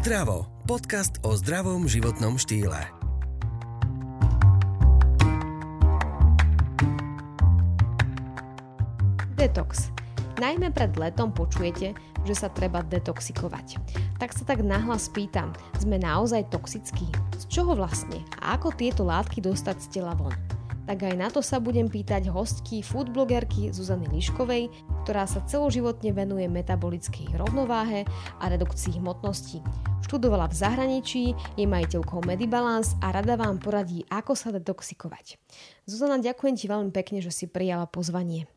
Zdravo. Podcast o zdravom životnom štýle. Detox. Najmä pred letom počujete, že sa treba detoxikovať. Tak sa tak nahlas pýtam, sme naozaj toxickí? Z čoho vlastne? A ako tieto látky dostať z tela von? tak aj na to sa budem pýtať hostky foodblogerky Zuzany Liškovej, ktorá sa celoživotne venuje metabolickej rovnováhe a redukcii hmotnosti. Študovala v zahraničí, je majiteľkou Medibalance a rada vám poradí, ako sa detoxikovať. Zuzana, ďakujem ti veľmi pekne, že si prijala pozvanie.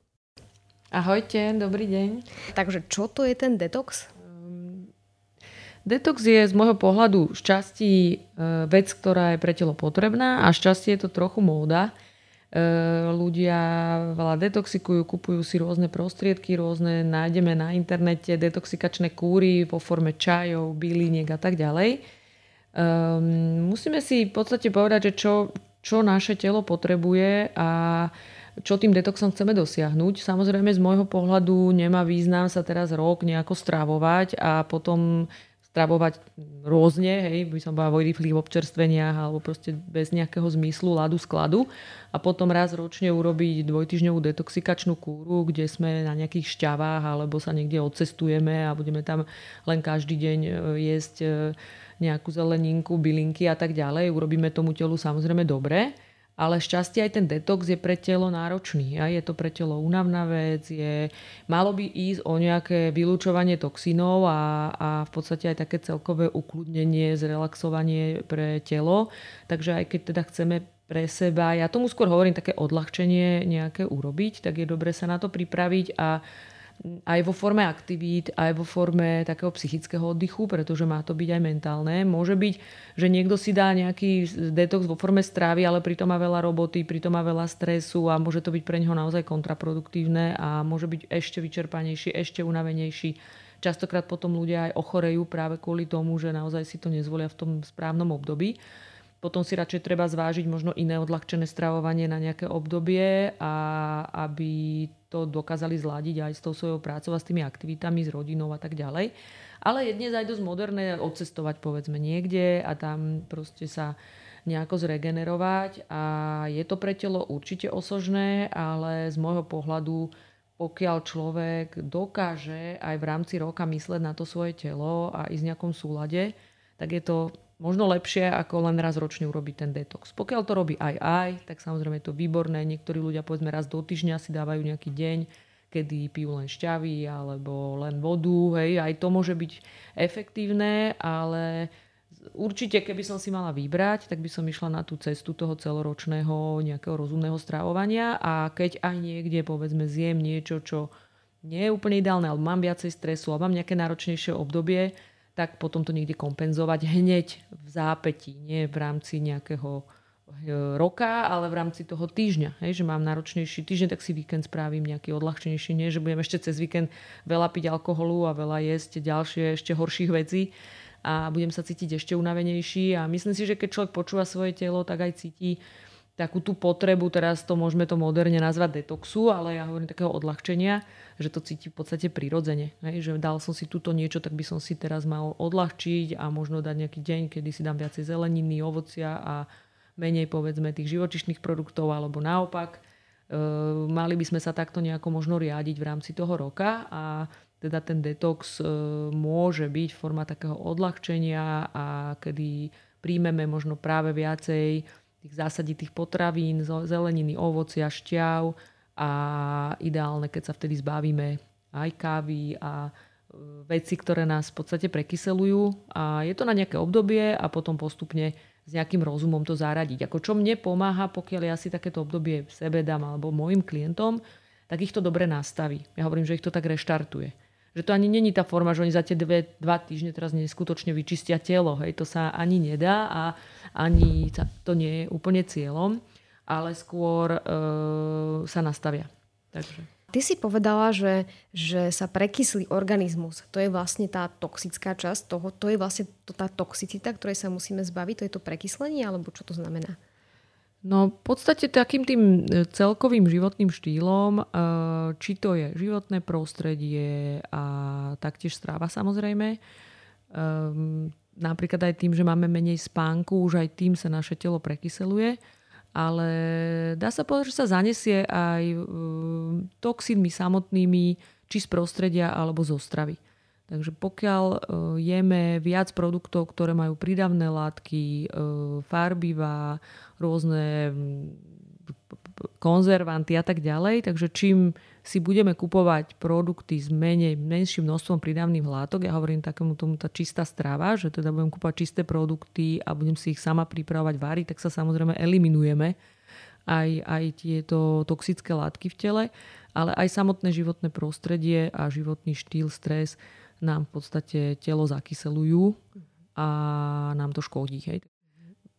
Ahojte, dobrý deň. Takže čo to je ten detox? Detox je z môjho pohľadu šťastí e, vec, ktorá je pre telo potrebná a šťastie je to trochu móda. E, ľudia veľa detoxikujú, kupujú si rôzne prostriedky, rôzne nájdeme na internete detoxikačné kúry vo forme čajov, byliniek a tak ďalej. Um, musíme si v podstate povedať, že čo, čo naše telo potrebuje a čo tým detoxom chceme dosiahnuť. Samozrejme z môjho pohľadu nemá význam sa teraz rok nejako stravovať a potom stravovať rôzne, hej, by som bola v občerstveniach alebo proste bez nejakého zmyslu, ladu, skladu a potom raz ročne urobiť dvojtyžňovú detoxikačnú kúru, kde sme na nejakých šťavách alebo sa niekde odcestujeme a budeme tam len každý deň e, jesť e, nejakú zeleninku, bylinky a tak ďalej. Urobíme tomu telu samozrejme dobre ale šťastie aj ten detox je pre telo náročný. A je to pre telo únavná vec, je, malo by ísť o nejaké vylúčovanie toxínov a, a v podstate aj také celkové ukludnenie, zrelaxovanie pre telo. Takže aj keď teda chceme pre seba, ja tomu skôr hovorím také odľahčenie nejaké urobiť, tak je dobre sa na to pripraviť a aj vo forme aktivít, aj vo forme takého psychického oddychu, pretože má to byť aj mentálne. Môže byť, že niekto si dá nejaký detox vo forme strávy, ale pritom má veľa roboty, pritom má veľa stresu a môže to byť pre neho naozaj kontraproduktívne a môže byť ešte vyčerpanejší, ešte unavenejší. Častokrát potom ľudia aj ochorejú práve kvôli tomu, že naozaj si to nezvolia v tom správnom období. Potom si radšej treba zvážiť možno iné odľahčené stravovanie na nejaké obdobie, a aby to dokázali zladiť aj s tou svojou prácou a s tými aktivitami, s rodinou a tak ďalej. Ale je dnes aj dosť moderné odcestovať povedzme niekde a tam proste sa nejako zregenerovať a je to pre telo určite osožné, ale z môjho pohľadu pokiaľ človek dokáže aj v rámci roka mysleť na to svoje telo a ísť v nejakom súlade, tak je to možno lepšie, ako len raz ročne urobiť ten detox. Pokiaľ to robí aj aj, tak samozrejme je to výborné. Niektorí ľudia povedzme raz do týždňa si dávajú nejaký deň, kedy pijú len šťavy alebo len vodu. Hej. Aj to môže byť efektívne, ale určite keby som si mala vybrať, tak by som išla na tú cestu toho celoročného nejakého rozumného stravovania a keď aj niekde povedzme zjem niečo, čo nie je úplne ideálne, ale mám viacej stresu, alebo mám nejaké náročnejšie obdobie, tak potom to niekde kompenzovať hneď v zápätí, nie v rámci nejakého e, roka, ale v rámci toho týždňa. Hej, že mám náročnejší týždeň, tak si víkend spravím nejaký odľahčenejší. Nie, že budem ešte cez víkend veľa piť alkoholu a veľa jesť ďalšie ešte horších vecí a budem sa cítiť ešte unavenejší. A myslím si, že keď človek počúva svoje telo, tak aj cíti takú tú potrebu, teraz to môžeme to moderne nazvať detoxu, ale ja hovorím takého odľahčenia, že to cíti v podstate prirodzene. Hej? Že dal som si túto niečo, tak by som si teraz mal odľahčiť a možno dať nejaký deň, kedy si dám viacej zeleniny, ovocia a menej povedzme tých živočišných produktov alebo naopak. E, mali by sme sa takto nejako možno riadiť v rámci toho roka a teda ten detox e, môže byť forma takého odľahčenia a kedy príjmeme možno práve viacej tých zásaditých potravín, zeleniny, ovocia, šťav a ideálne, keď sa vtedy zbavíme aj kávy a e, veci, ktoré nás v podstate prekyselujú a je to na nejaké obdobie a potom postupne s nejakým rozumom to zaradiť. Ako čo mne pomáha, pokiaľ ja si takéto obdobie sebe dám alebo mojim klientom, tak ich to dobre nastaví. Ja hovorím, že ich to tak reštartuje že to ani není tá forma, že oni za tie dve, dva týždne teraz neskutočne vyčistia telo. Hej. To sa ani nedá a ani to nie je úplne cieľom, ale skôr e, sa nastavia. Takže. Ty si povedala, že, že sa prekyslí organizmus. To je vlastne tá toxická časť toho. To je vlastne to, tá toxicita, ktorej sa musíme zbaviť. To je to prekyslenie, alebo čo to znamená? No v podstate takým tým e, celkovým životným štýlom, e, či to je životné prostredie a taktiež stráva samozrejme, ehm, napríklad aj tým, že máme menej spánku, už aj tým sa naše telo prekyseluje. Ale dá sa povedať, že sa zanesie aj e, toxínmi samotnými, či z prostredia alebo zo stravy. Takže pokiaľ e, jeme viac produktov, ktoré majú prídavné látky, e, farbivá, rôzne konzervanty a tak ďalej, takže čím si budeme kupovať produkty s menej, menším množstvom prídavných látok. Ja hovorím takému tomu tá čistá strava, že teda budem kúpať čisté produkty a budem si ich sama pripravovať váriť, tak sa samozrejme eliminujeme aj, aj tieto toxické látky v tele, ale aj samotné životné prostredie a životný štýl, stres nám v podstate telo zakyselujú a nám to škodí. Hej.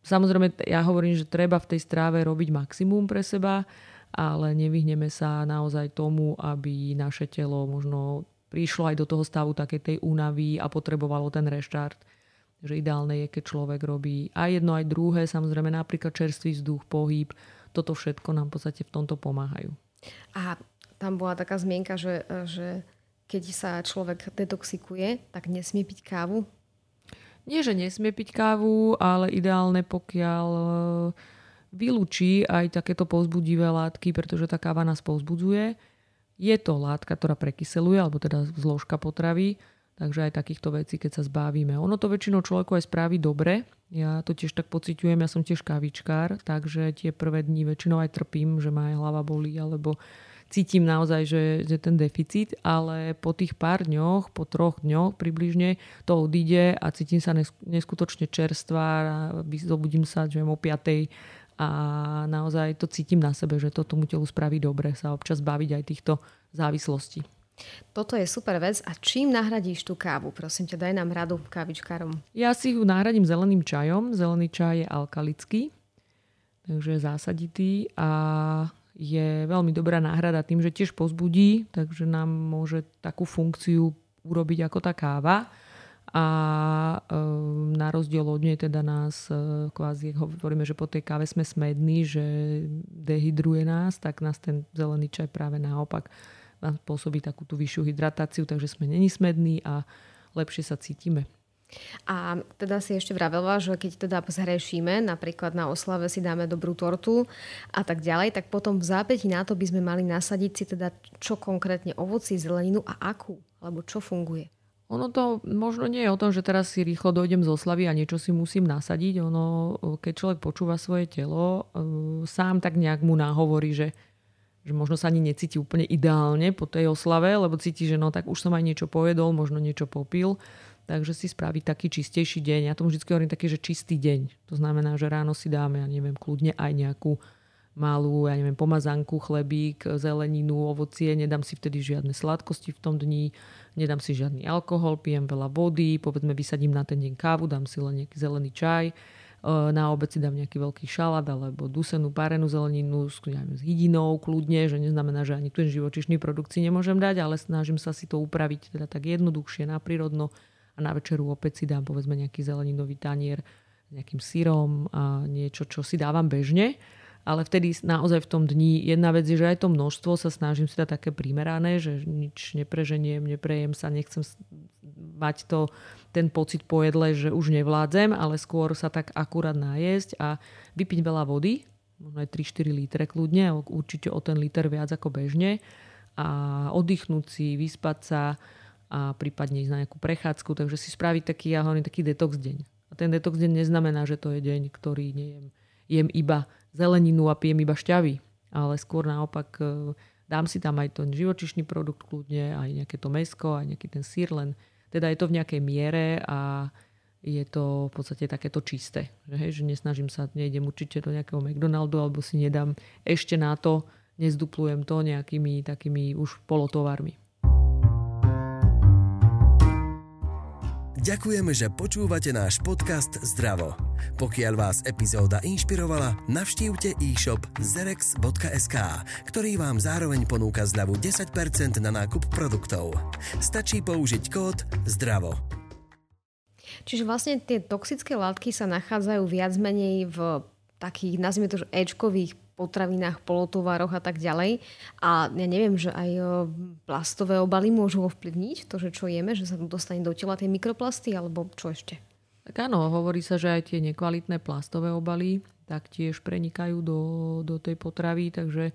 Samozrejme, ja hovorím, že treba v tej stráve robiť maximum pre seba, ale nevyhneme sa naozaj tomu, aby naše telo možno prišlo aj do toho stavu takej tej únavy a potrebovalo ten reštart. Že ideálne je, keď človek robí aj jedno, aj druhé, samozrejme napríklad čerstvý vzduch, pohyb, toto všetko nám v podstate v tomto pomáhajú. A tam bola taká zmienka, že, že keď sa človek detoxikuje, tak nesmie piť kávu? Nie, že nesmie piť kávu, ale ideálne pokiaľ vylúči aj takéto povzbudivé látky, pretože tá káva nás povzbudzuje. Je to látka, ktorá prekyseluje, alebo teda zložka potravy, takže aj takýchto vecí, keď sa zbavíme. Ono to väčšinou človeku aj spraví dobre. Ja to tiež tak pociťujem, ja som tiež kavičkár, takže tie prvé dni väčšinou aj trpím, že ma aj hlava bolí, alebo cítim naozaj, že, je ten deficit, ale po tých pár dňoch, po troch dňoch približne to odíde a cítim sa neskutočne čerstvá, zobudím sa, že o 5 a naozaj to cítim na sebe, že to tomu telu spraví dobre sa občas baviť aj týchto závislostí. Toto je super vec. A čím nahradíš tú kávu? Prosím ťa, daj nám radu kávičkárom. Ja si ju nahradím zeleným čajom. Zelený čaj je alkalický, takže zásaditý a je veľmi dobrá náhrada tým, že tiež pozbudí, takže nám môže takú funkciu urobiť ako tá káva a ehm, na rozdiel od nej teda nás e, kvázi hovoríme, že po tej káve sme smední, že dehydruje nás, tak nás ten zelený čaj práve naopak nám spôsobí takú tú vyššiu hydratáciu, takže sme není smední a lepšie sa cítime. A teda si ešte vravela, že keď teda zhrešíme, napríklad na oslave si dáme dobrú tortu a tak ďalej, tak potom v zápäti na to by sme mali nasadiť si teda čo konkrétne ovoci, zeleninu a akú, alebo čo funguje. Ono to možno nie je o tom, že teraz si rýchlo dojdem z oslavy a niečo si musím nasadiť. Ono, keď človek počúva svoje telo, e, sám tak nejak mu náhovorí, že, že možno sa ani necíti úplne ideálne po tej oslave, lebo cíti, že no tak už som aj niečo pojedol, možno niečo popil. Takže si spraví taký čistejší deň. Ja tomu vždy hovorím taký, že čistý deň. To znamená, že ráno si dáme, ja neviem, kľudne aj nejakú malú, ja neviem, pomazanku, chlebík, zeleninu, ovocie, nedám si vtedy žiadne sladkosti v tom dni, nedám si žiadny alkohol, pijem veľa vody, povedzme vysadím na ten deň kávu, dám si len nejaký zelený čaj, e, na obed si dám nejaký veľký šalát alebo dusenú, párenú zeleninu s, neviem, s hydinou kľudne, že neznamená, že ani ten živočišný produkt si nemôžem dať, ale snažím sa si to upraviť teda tak jednoduchšie, naprírodno a na večeru opäť si dám povedzme nejaký zeleninový tanier s nejakým syrom a niečo, čo si dávam bežne ale vtedy naozaj v tom dni jedna vec je, že aj to množstvo sa snažím si dať také primerané, že nič nepreženiem, neprejem sa, nechcem mať to, ten pocit po jedle, že už nevládzem, ale skôr sa tak akurát nájsť a vypiť veľa vody, možno aj 3-4 litre kľudne, určite o ten liter viac ako bežne a oddychnúť si, vyspať sa a prípadne ísť na nejakú prechádzku, takže si spraviť taký, ja hovorím, taký detox deň. A ten detox deň neznamená, že to je deň, ktorý nejem jem iba zeleninu a pijem iba šťavy. Ale skôr naopak e, dám si tam aj ten živočišný produkt kľudne, aj nejaké to mesko, aj nejaký ten sír, len teda je to v nejakej miere a je to v podstate takéto čisté. Že, hej, že nesnažím sa, nejdem určite do nejakého McDonaldu alebo si nedám ešte na to, nezduplujem to nejakými takými už polotovarmi. Ďakujeme, že počúvate náš podcast Zdravo. Pokiaľ vás epizóda inšpirovala, navštívte e-shop zerex.sk, ktorý vám zároveň ponúka zľavu 10% na nákup produktov. Stačí použiť kód ZDRAVO. Čiže vlastne tie toxické látky sa nachádzajú viac menej v takých, nazvime to, že Ečkových potravinách, polotovaroch a tak ďalej. A ja neviem, že aj plastové obaly môžu ovplyvniť to, že čo jeme, že sa dostane do tela tie mikroplasty, alebo čo ešte? Tak áno, hovorí sa, že aj tie nekvalitné plastové obaly taktiež prenikajú do, do tej potravy, takže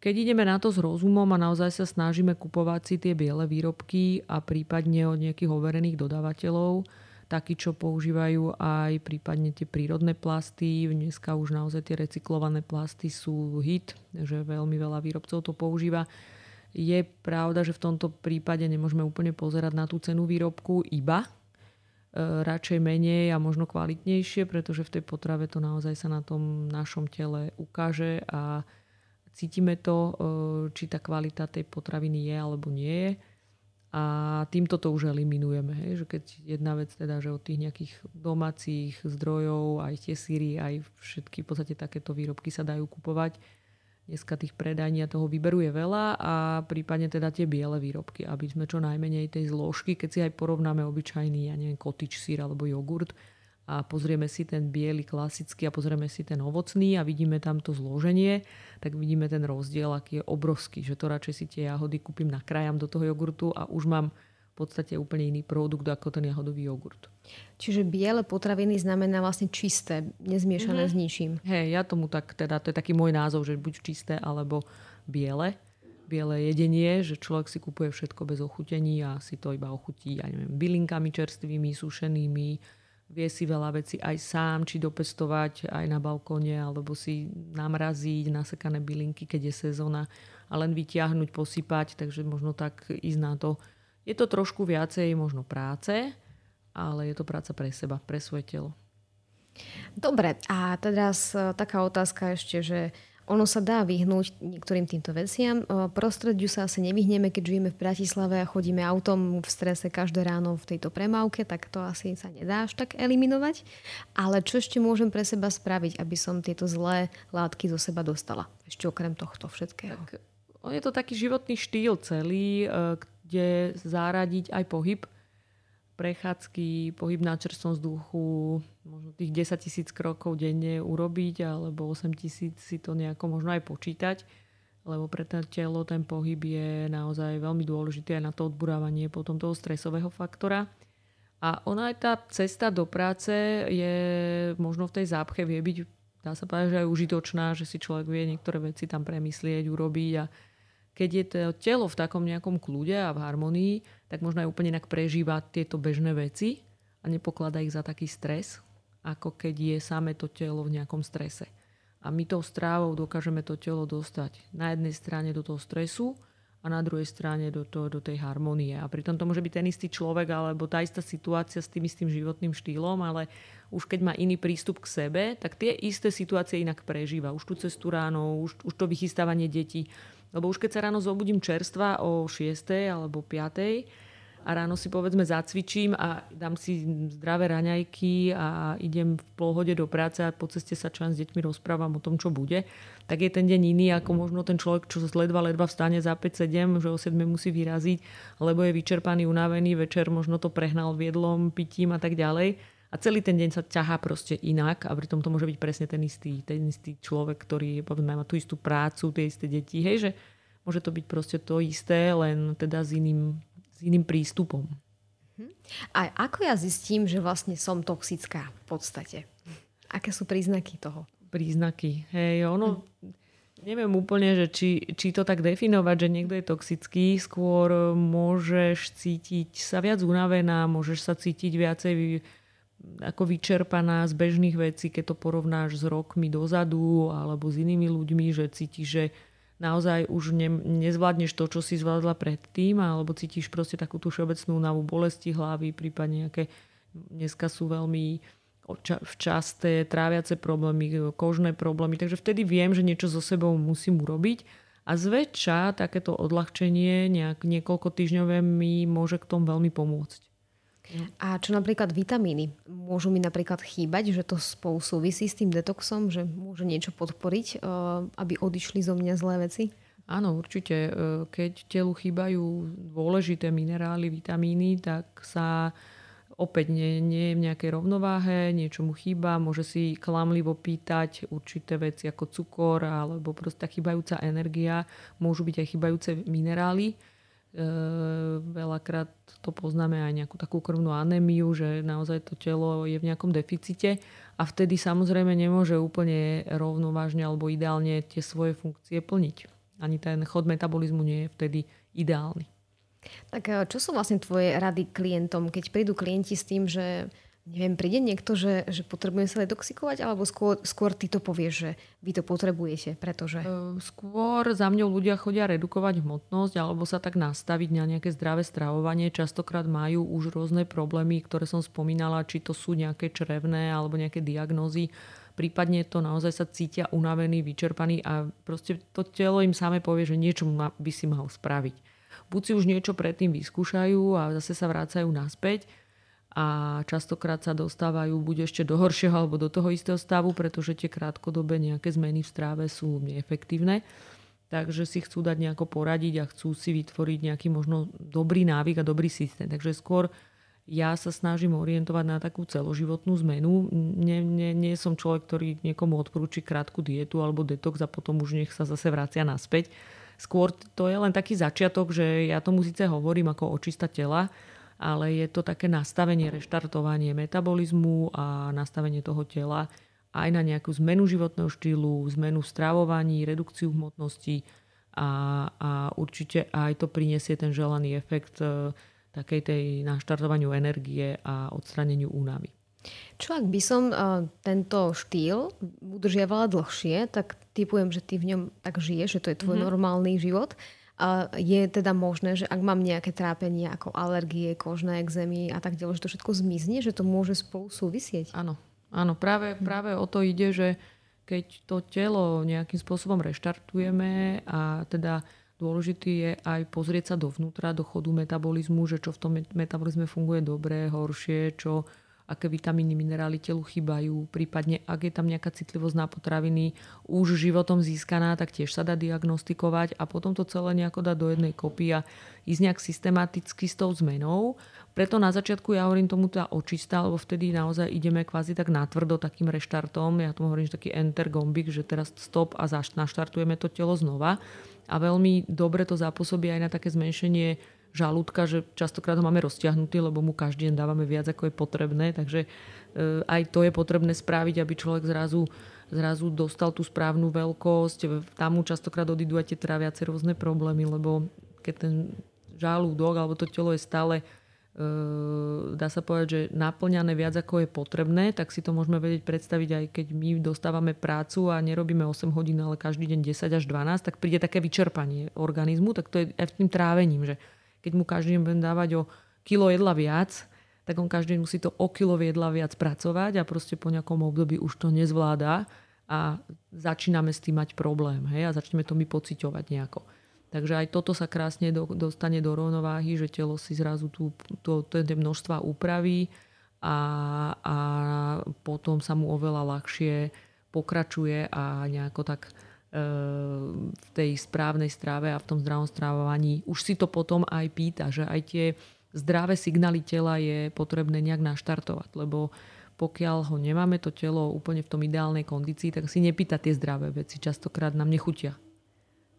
keď ideme na to s rozumom a naozaj sa snažíme kupovať si tie biele výrobky a prípadne od nejakých overených dodávateľov, takí, čo používajú aj prípadne tie prírodné plasty. Dneska už naozaj tie recyklované plasty sú hit, že veľmi veľa výrobcov to používa. Je pravda, že v tomto prípade nemôžeme úplne pozerať na tú cenu výrobku iba, E, radšej menej a možno kvalitnejšie, pretože v tej potrave to naozaj sa na tom našom tele ukáže a cítime to, e, či tá kvalita tej potraviny je alebo nie je. A týmto to už eliminujeme. Hej? Že keď jedna vec teda, že od tých nejakých domácich zdrojov, aj tie síry, aj všetky v podstate takéto výrobky sa dajú kupovať, Dneska tých predajní a toho výberu je veľa a prípadne teda tie biele výrobky, aby sme čo najmenej tej zložky, keď si aj porovnáme obyčajný, ja neviem, kotič sír alebo jogurt a pozrieme si ten biely klasický a pozrieme si ten ovocný a vidíme tam to zloženie, tak vidíme ten rozdiel, aký je obrovský, že to radšej si tie jahody kúpim, nakrájam do toho jogurtu a už mám v podstate úplne iný produkt ako ten jahodový jogurt. Čiže biele potraviny znamená vlastne čisté, nezmiešané mm-hmm. s ničím. Hej, ja tomu tak, teda, to je taký môj názov, že buď čisté alebo biele. Biele jedenie, že človek si kupuje všetko bez ochutení a si to iba ochutí, ja neviem, bylinkami čerstvými, sušenými, vie si veľa vecí aj sám, či dopestovať aj na balkóne, alebo si namraziť nasekané bylinky, keď je sezóna a len vyťahnuť, posypať, takže možno tak ísť na to je to trošku viacej možno práce, ale je to práca pre seba, pre svoje telo. Dobre, a teraz e, taká otázka ešte, že ono sa dá vyhnúť niektorým týmto veciam. E, prostrediu sa asi nevyhneme, keď žijeme v Bratislave a chodíme autom v strese každé ráno v tejto premávke, tak to asi sa nedá až tak eliminovať. Ale čo ešte môžem pre seba spraviť, aby som tieto zlé látky do seba dostala? Ešte okrem tohto všetkého. Tak, je to taký životný štýl celý, e, kde zaradiť aj pohyb, prechádzky, pohyb na čerstvom vzduchu, možno tých 10 tisíc krokov denne urobiť, alebo 8 tisíc si to nejako možno aj počítať, lebo pre to telo ten pohyb je naozaj veľmi dôležitý aj na to odburávanie potom toho stresového faktora. A ona aj tá cesta do práce je možno v tej zápche vie byť, dá sa povedať, že aj užitočná, že si človek vie niektoré veci tam premyslieť, urobiť a keď je to telo v takom nejakom kľude a v harmonii, tak možno aj úplne inak prežíva tieto bežné veci a nepokladá ich za taký stres, ako keď je samé to telo v nejakom strese. A my tou strávou dokážeme to telo dostať na jednej strane do toho stresu a na druhej strane do, to, do tej harmonie. A pritom to môže byť ten istý človek alebo tá istá situácia s tým istým životným štýlom, ale už keď má iný prístup k sebe, tak tie isté situácie inak prežíva. Už tú cestu ráno, už, už to vychystávanie detí lebo už keď sa ráno zobudím čerstva o 6. alebo 5. a ráno si povedzme zacvičím a dám si zdravé raňajky a idem v pohode do práce a po ceste sa člen s deťmi rozprávam o tom, čo bude, tak je ten deň iný ako možno ten človek, čo ledva ledva vstane za 5-7, že o 7 musí vyraziť, lebo je vyčerpaný, unavený, večer možno to prehnal viedlom, pitím a tak ďalej a celý ten deň sa ťahá proste inak a pritom to môže byť presne ten istý, ten istý človek, ktorý povedzme, má tú istú prácu, tie isté deti, hej, že môže to byť proste to isté, len teda s iným, s iným prístupom. Mhm. A ako ja zistím, že vlastne som toxická v podstate? Aké sú príznaky toho? Príznaky. Hej, ono, neviem úplne, že či, či to tak definovať, že niekto je toxický. Skôr môžeš cítiť sa viac unavená, môžeš sa cítiť viacej ako vyčerpaná z bežných vecí, keď to porovnáš s rokmi dozadu alebo s inými ľuďmi, že cítiš, že naozaj už ne, nezvládneš to, čo si zvládla predtým, alebo cítiš proste takú tú všeobecnú únavu bolesti hlavy, prípadne nejaké dneska sú veľmi včasté tráviace problémy, kožné problémy, takže vtedy viem, že niečo so sebou musím urobiť a zväčša takéto odľahčenie nejak niekoľko týždňové mi môže k tomu veľmi pomôcť. A čo napríklad vitamíny? Môžu mi napríklad chýbať, že to spolu súvisí s tým detoxom, že môže niečo podporiť, eh, aby odišli zo mňa zlé veci? Áno, určite. Eh, keď telu chýbajú dôležité minerály, vitamíny, tak sa opäť nie, nie je v nejakej rovnováhe, niečo mu chýba, môže si klamlivo pýtať určité veci ako cukor alebo proste chýbajúca energia, môžu byť aj chýbajúce minerály veľakrát to poznáme aj nejakú takú krvnú anémiu, že naozaj to telo je v nejakom deficite a vtedy samozrejme nemôže úplne rovnovážne alebo ideálne tie svoje funkcie plniť. Ani ten chod metabolizmu nie je vtedy ideálny. Tak eh, čo sú vlastne tvoje rady klientom, keď prídu klienti s tým, že neviem, príde niekto, že, že potrebujeme sa detoxikovať, alebo skôr, skôr ty to povieš, že vy to potrebujete, pretože... Skôr za mňou ľudia chodia redukovať hmotnosť alebo sa tak nastaviť na nejaké zdravé stravovanie. Častokrát majú už rôzne problémy, ktoré som spomínala, či to sú nejaké črevné alebo nejaké diagnózy. Prípadne to naozaj sa cítia unavení, vyčerpaní a proste to telo im same povie, že niečo by si mal spraviť. Buď si už niečo predtým vyskúšajú a zase sa vrácajú naspäť, a častokrát sa dostávajú buď ešte do horšieho alebo do toho istého stavu, pretože tie krátkodobé nejaké zmeny v stráve sú neefektívne. Takže si chcú dať nejako poradiť a chcú si vytvoriť nejaký možno dobrý návyk a dobrý systém. Takže skôr ja sa snažím orientovať na takú celoživotnú zmenu. Nie, nie, nie som človek, ktorý niekomu odporúči krátku dietu alebo detox a potom už nech sa zase vracia naspäť. Skôr to je len taký začiatok, že ja tomu síce hovorím ako očista tela, ale je to také nastavenie, reštartovanie metabolizmu a nastavenie toho tela aj na nejakú zmenu životného štýlu, zmenu stravovaní, redukciu hmotnosti a, a určite aj to prinesie ten želaný efekt e, takej tej naštartovaniu energie a odstraneniu únavy. Čo ak by som uh, tento štýl udržiavala dlhšie, tak typujem, že ty v ňom tak žiješ, že to je tvoj mm-hmm. normálny život je teda možné, že ak mám nejaké trápenie ako alergie, kožné exémy a tak ďalej, že to všetko zmizne, že to môže spolu súvisieť? Áno, áno práve, práve o to ide, že keď to telo nejakým spôsobom reštartujeme a teda dôležitý je aj pozrieť sa dovnútra, do chodu metabolizmu, že čo v tom metabolizme funguje dobre, horšie, čo aké vitamíny, minerály telu chýbajú, prípadne ak je tam nejaká citlivosť na potraviny už životom získaná, tak tiež sa dá diagnostikovať a potom to celé nejako dať do jednej kopy a ísť nejak systematicky s tou zmenou. Preto na začiatku ja hovorím tomu tá očista, lebo vtedy naozaj ideme kvázi tak natvrdo takým reštartom. Ja tomu hovorím, že taký enter gombik, že teraz stop a naštartujeme to telo znova. A veľmi dobre to zapôsobí aj na také zmenšenie žalúdka, že častokrát ho máme roztiahnutý, lebo mu každý deň dávame viac, ako je potrebné. Takže e, aj to je potrebné spraviť, aby človek zrazu, zrazu dostal tú správnu veľkosť. Tam mu častokrát odídu aj tie tráviace rôzne problémy, lebo keď ten žalúdok alebo to telo je stále e, dá sa povedať, že naplňané viac ako je potrebné, tak si to môžeme vedieť predstaviť aj keď my dostávame prácu a nerobíme 8 hodín, ale každý deň 10 až 12, tak príde také vyčerpanie organizmu, tak to je aj tým trávením, že keď mu každý deň budem dávať o kilo jedla viac, tak on každý deň musí to o kilo jedla viac pracovať a proste po nejakom období už to nezvláda a začíname s tým mať problém hej, a začneme to my pociťovať nejako. Takže aj toto sa krásne do, dostane do rovnováhy, že telo si zrazu tú, to, tie množstva upraví a, a potom sa mu oveľa ľahšie pokračuje a nejako tak v tej správnej strave a v tom zdravom strávovaní. Už si to potom aj pýta, že aj tie zdravé signály tela je potrebné nejak naštartovať, lebo pokiaľ ho nemáme to telo úplne v tom ideálnej kondícii, tak si nepýta tie zdravé veci. Častokrát nám nechutia.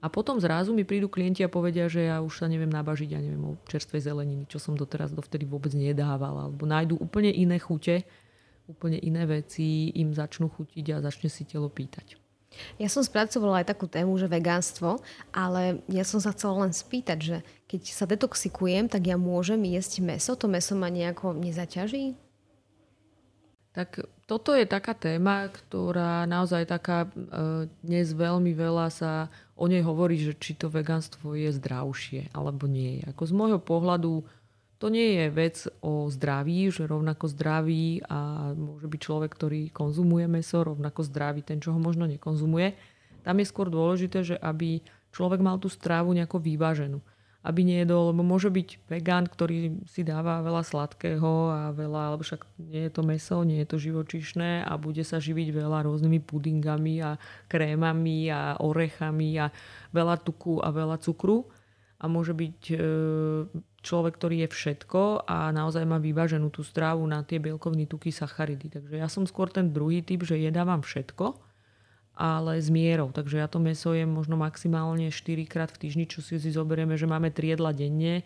A potom zrazu mi prídu klienti a povedia, že ja už sa neviem nabažiť, ja neviem o čerstvej zeleniny, čo som doteraz dovtedy vôbec nedával. Alebo nájdu úplne iné chute, úplne iné veci, im začnú chutiť a začne si telo pýtať. Ja som spracovala aj takú tému, že vegánstvo, ale ja som sa chcela len spýtať, že keď sa detoxikujem, tak ja môžem jesť meso? To meso ma nejako nezaťaží? Tak toto je taká téma, ktorá naozaj taká, e, dnes veľmi veľa sa o nej hovorí, že či to vegánstvo je zdravšie alebo nie. Ako z môjho pohľadu to nie je vec o zdraví, že rovnako zdravý a môže byť človek, ktorý konzumuje meso, rovnako zdravý ten, čo ho možno nekonzumuje. Tam je skôr dôležité, že aby človek mal tú strávu nejako vyváženú. Aby nejedol, lebo môže byť vegán, ktorý si dáva veľa sladkého a veľa, alebo však nie je to meso, nie je to živočišné a bude sa živiť veľa rôznymi pudingami a krémami a orechami a veľa tuku a veľa cukru a môže byť e, človek, ktorý je všetko a naozaj má vyváženú tú strávu na tie bielkovní tuky, sacharidy. Takže ja som skôr ten druhý typ, že jedávam všetko ale s mierou. Takže ja to meso jem možno maximálne 4 krát v týždni, čo si zoberieme, že máme 3 jedla denne,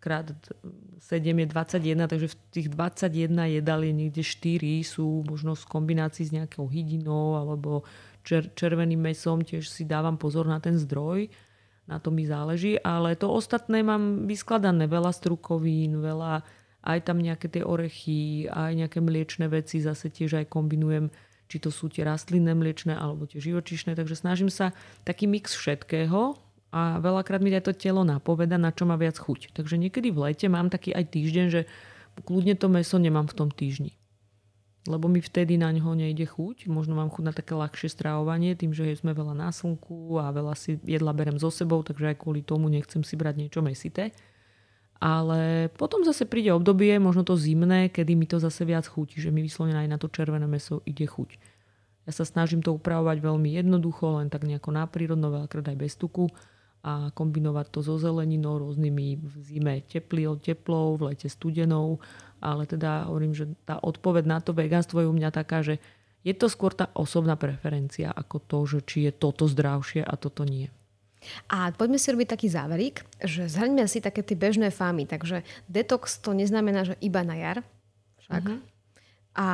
krát 7 je 21, takže v tých 21 jedal je niekde 4 sú možno v kombinácii s nejakou hydinou alebo čer, červeným mesom, tiež si dávam pozor na ten zdroj, na to mi záleží, ale to ostatné mám vyskladané, veľa strukovín, veľa aj tam nejaké tie orechy, aj nejaké mliečne veci, zase tiež aj kombinujem či to sú tie rastlinné mliečne alebo tie živočišné, takže snažím sa taký mix všetkého a veľakrát mi aj to telo napoveda, na čo má viac chuť. Takže niekedy v lete mám taký aj týždeň, že kľudne to meso nemám v tom týždni. Lebo mi vtedy na ňo nejde chuť. Možno mám chuť na také ľahšie stravovanie, tým, že sme veľa na slnku a veľa si jedla berem so sebou, takže aj kvôli tomu nechcem si brať niečo mesité. Ale potom zase príde obdobie, možno to zimné, kedy mi to zase viac chutí, že mi vyslovene aj na to červené meso ide chuť. Ja sa snažím to upravovať veľmi jednoducho, len tak nejako náprírodno, veľakrát aj bez tuku a kombinovať to so zeleninou, rôznymi v zime teplou, teplou, v lete studenou. Ale teda hovorím, že tá odpoveď na to vegánstvo je u mňa taká, že je to skôr tá osobná preferencia ako to, že či je toto zdravšie a toto nie. A poďme si robiť taký záverík, že zhrňme si také tie bežné fámy. Takže detox to neznamená, že iba na jar. Však. Uh-huh. A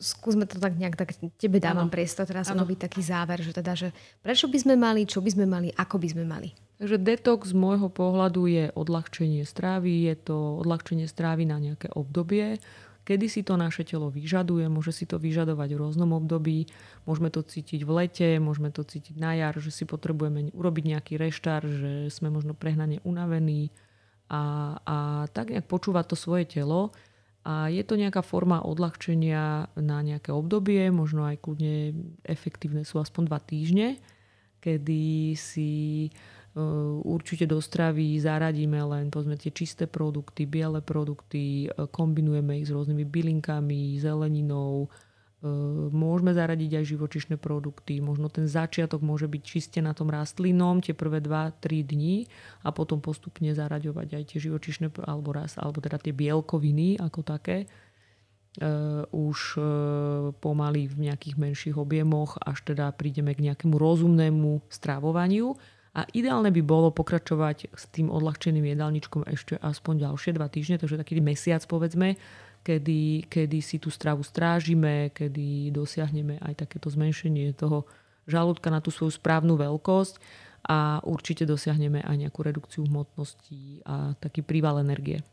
skúsme to tak nejak, tak tebe dávam ano. priestor teraz ano. urobiť taký záver, že teda, že prečo by sme mali, čo by sme mali, ako by sme mali. Takže detox z môjho pohľadu je odľahčenie strávy, je to odľahčenie strávy na nejaké obdobie, kedy si to naše telo vyžaduje. Môže si to vyžadovať v rôznom období. Môžeme to cítiť v lete, môžeme to cítiť na jar, že si potrebujeme urobiť nejaký reštart, že sme možno prehnane unavení a, a tak nejak počúvať to svoje telo. A je to nejaká forma odľahčenia na nejaké obdobie, možno aj kľudne efektívne sú aspoň dva týždne, kedy si určite do stravy zaradíme len povedzme, tie čisté produkty, biele produkty, eh, kombinujeme ich s rôznymi bylinkami, zeleninou, eh, môžeme zaradiť aj živočišné produkty. Možno ten začiatok môže byť čiste na tom rastlinom, tie prvé 2-3 dní a potom postupne zaraďovať aj tie živočišné alebo rast, alebo teda tie bielkoviny ako také. Uh, už uh, pomaly v nejakých menších objemoch, až teda prídeme k nejakému rozumnému stravovaniu a ideálne by bolo pokračovať s tým odľahčeným jedálničkom ešte aspoň ďalšie dva týždne, takže taký mesiac povedzme, kedy, kedy si tú stravu strážime, kedy dosiahneme aj takéto zmenšenie toho žalúdka na tú svoju správnu veľkosť a určite dosiahneme aj nejakú redukciu hmotnosti a taký príval energie.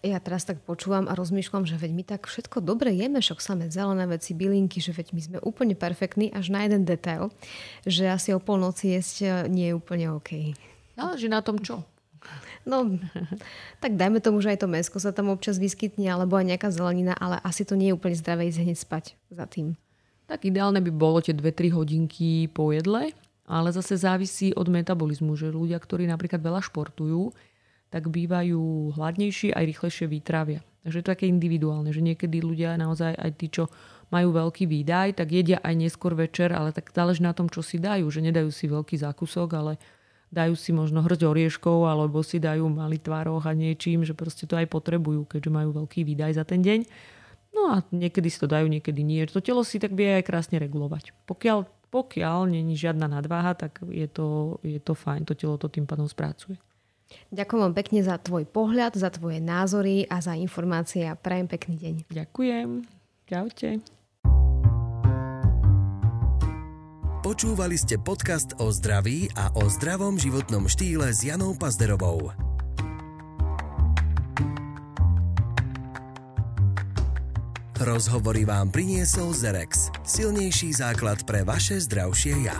Ja teraz tak počúvam a rozmýšľam, že veď my tak všetko dobre jeme, však samé zelené veci, bylinky, že veď my sme úplne perfektní až na jeden detail, že asi o polnoci jesť e, nie je úplne OK. že na tom čo? No, tak dajme tomu, že aj to mesko sa tam občas vyskytne, alebo aj nejaká zelenina, ale asi to nie je úplne zdravé ísť hneď spať za tým. Tak ideálne by bolo tie 2-3 hodinky po jedle, ale zase závisí od metabolizmu, že ľudia, ktorí napríklad veľa športujú, tak bývajú hladnejší aj rýchlejšie výtravia. Takže to také individuálne, že niekedy ľudia naozaj aj tí, čo majú veľký výdaj, tak jedia aj neskôr večer, ale tak záleží na tom, čo si dajú, že nedajú si veľký zákusok, ale dajú si možno hrť orieškov alebo si dajú malý tvároch a niečím, že proste to aj potrebujú, keďže majú veľký výdaj za ten deň. No a niekedy si to dajú, niekedy nie. To telo si tak vie aj krásne regulovať. Pokiaľ, pokiaľ není žiadna nadváha, tak je to, je to fajn, to telo to tým pádom spracuje. Ďakujem vám pekne za tvoj pohľad, za tvoje názory a za informácie a prajem pekný deň. Ďakujem. Čaute. Počúvali ste podcast o zdraví a o zdravom životnom štýle s Janou Pazderovou. Rozhovory vám priniesol Zerex, silnejší základ pre vaše zdravšie ja.